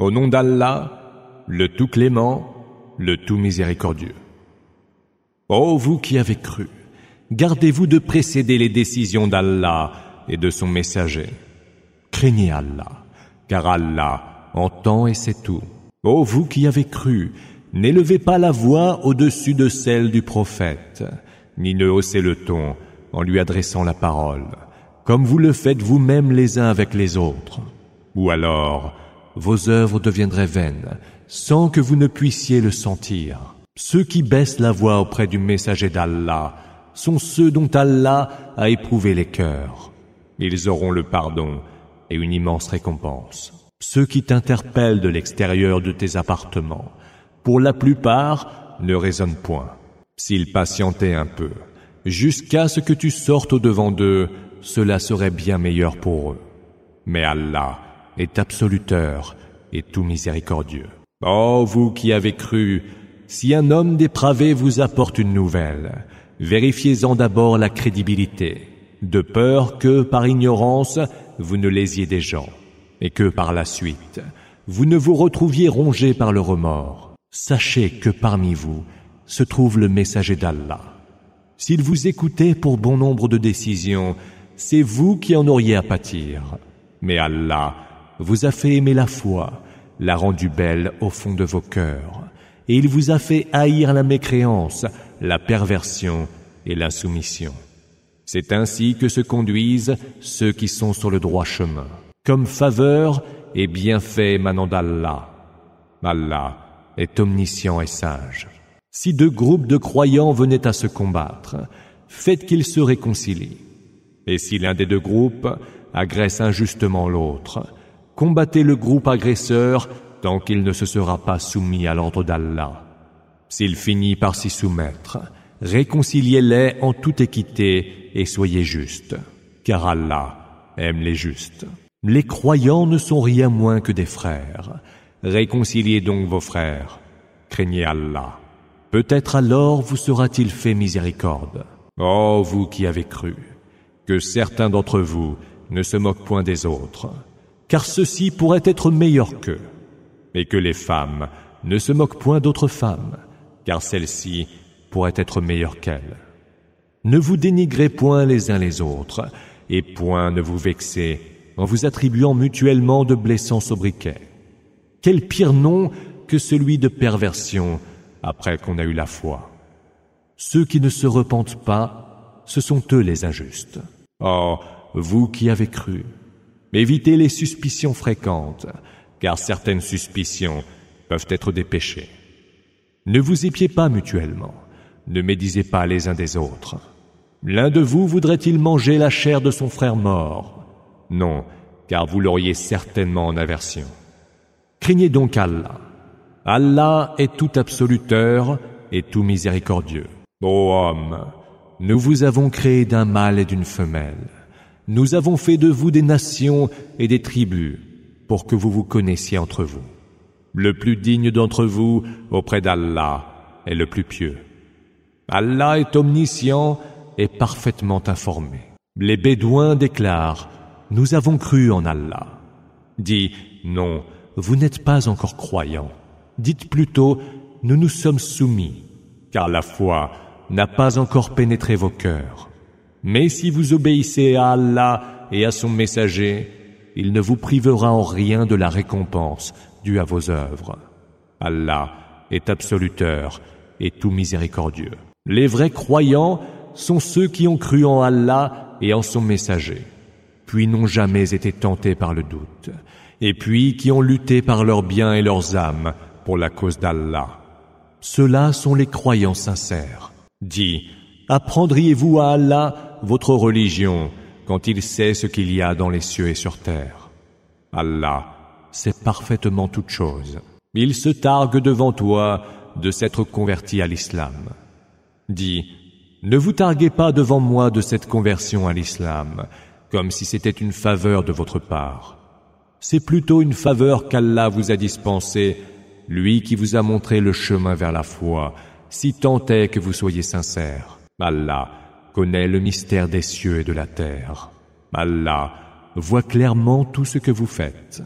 Au nom d'Allah, le tout clément, le tout miséricordieux. Ô vous qui avez cru, gardez-vous de précéder les décisions d'Allah et de son messager. Craignez Allah, car Allah entend et sait tout. Ô vous qui avez cru, n'élevez pas la voix au-dessus de celle du prophète, ni ne haussez le ton en lui adressant la parole, comme vous le faites vous-même les uns avec les autres. Ou alors, vos œuvres deviendraient vaines, sans que vous ne puissiez le sentir. Ceux qui baissent la voix auprès du messager d'Allah sont ceux dont Allah a éprouvé les cœurs. Ils auront le pardon et une immense récompense. Ceux qui t'interpellent de l'extérieur de tes appartements, pour la plupart, ne raisonnent point. S'ils patientaient un peu, jusqu'à ce que tu sortes au-devant d'eux, cela serait bien meilleur pour eux. Mais Allah est absoluteur et tout miséricordieux. Oh, vous qui avez cru, si un homme dépravé vous apporte une nouvelle, vérifiez-en d'abord la crédibilité, de peur que, par ignorance, vous ne lésiez des gens, et que par la suite, vous ne vous retrouviez rongé par le remords. Sachez que parmi vous se trouve le messager d'Allah. S'il vous écoutait pour bon nombre de décisions, c'est vous qui en auriez à pâtir. Mais Allah vous a fait aimer la foi, l'a rendue belle au fond de vos cœurs, et il vous a fait haïr la mécréance, la perversion et l'insoumission. C'est ainsi que se conduisent ceux qui sont sur le droit chemin, comme faveur et bienfait émanant d'Allah. Allah est omniscient et sage. Si deux groupes de croyants venaient à se combattre, faites qu'ils se réconcilient. Et si l'un des deux groupes agresse injustement l'autre, combattez le groupe agresseur tant qu'il ne se sera pas soumis à l'ordre d'Allah. S'il finit par s'y soumettre, réconciliez-les en toute équité et soyez justes, car Allah aime les justes. Les croyants ne sont rien moins que des frères. Réconciliez donc vos frères. Craignez Allah. Peut-être alors vous sera-t-il fait miséricorde. Oh, vous qui avez cru, que certains d'entre vous ne se moquent point des autres, car ceux-ci pourraient être meilleurs qu'eux, et que les femmes ne se moquent point d'autres femmes, car celles-ci pourraient être meilleures qu'elles. Ne vous dénigrez point les uns les autres, et point ne vous vexez en vous attribuant mutuellement de blessants sobriquets. Quel pire nom que celui de perversion après qu'on a eu la foi. Ceux qui ne se repentent pas, ce sont eux les injustes. Oh, vous qui avez cru, évitez les suspicions fréquentes, car certaines suspicions peuvent être des péchés. Ne vous épiez pas mutuellement, ne médisez pas les uns des autres. L'un de vous voudrait-il manger la chair de son frère mort? Non, car vous l'auriez certainement en aversion. Craignez donc Allah. Allah est tout absoluteur et tout miséricordieux. Ô homme, nous vous avons créé d'un mâle et d'une femelle. Nous avons fait de vous des nations et des tribus pour que vous vous connaissiez entre vous. Le plus digne d'entre vous auprès d'Allah est le plus pieux. Allah est omniscient et parfaitement informé. Les Bédouins déclarent Nous avons cru en Allah. Dit Non, vous n'êtes pas encore croyants. Dites plutôt Nous nous sommes soumis, car la foi n'a pas encore pénétré vos cœurs. Mais si vous obéissez à Allah et à son messager, il ne vous privera en rien de la récompense due à vos œuvres. Allah est absoluteur et tout miséricordieux. Les vrais croyants sont ceux qui ont cru en Allah et en son messager, puis n'ont jamais été tentés par le doute, et puis qui ont lutté par leurs biens et leurs âmes pour la cause d'Allah. Ceux-là sont les croyants sincères. Dis, apprendriez-vous à Allah votre religion quand il sait ce qu'il y a dans les cieux et sur terre Allah sait parfaitement toutes choses. Il se targue devant toi de s'être converti à l'islam. Dis, ne vous targuez pas devant moi de cette conversion à l'islam, comme si c'était une faveur de votre part. C'est plutôt une faveur qu'Allah vous a dispensée, lui qui vous a montré le chemin vers la foi, si tant est que vous soyez sincère. Allah connaît le mystère des cieux et de la terre. Allah voit clairement tout ce que vous faites.